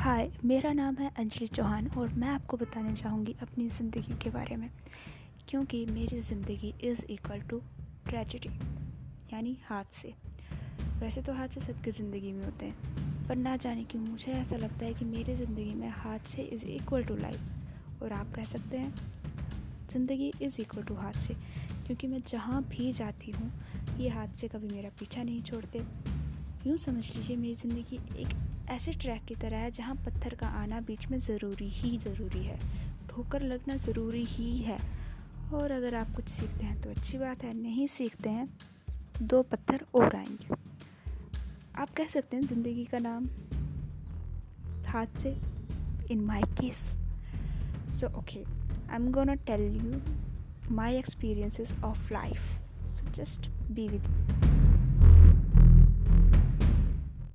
हाय, मेरा नाम है अंजलि चौहान और मैं आपको बताने चाहूँगी अपनी ज़िंदगी के बारे में, क्योंकि मेरी ज़िंदगी इज़ इक्वल टू ट्रेजिडी यानी हाथ से वैसे तो हाथ से सबकी ज़िंदगी में होते हैं, पर ना जाने क्यों मुझे ऐसा लगता है कि मेरी ज़िंदगी में हाथ से इज़ इक्वल टू लाइफ और आप कह सकते हैं, ज़िंदगी इज़ इक्वल टू हाथ से क्योंकि मैं जहाँ भी जाती हूँ, ये हाथ से कभी मेरा पीछा नहीं छोड़ते। यूँ समझ लीजिए, मेरी ज़िंदगी एक ऐसे ट्रैक की तरह है जहाँ पत्थर का आना बीच में ज़रूरी ही ज़रूरी है। ठोकर लगना ज़रूरी ही है। और अगर आप कुछ सीखते हैं तो अच्छी बात है, नहीं सीखते हैं, दो पत्थर और आएँगे। आप कह सकते हैं ज़िंदगी का नाम, हाथ से in my case so okay I am go gonna tell you my experiences of life so just be with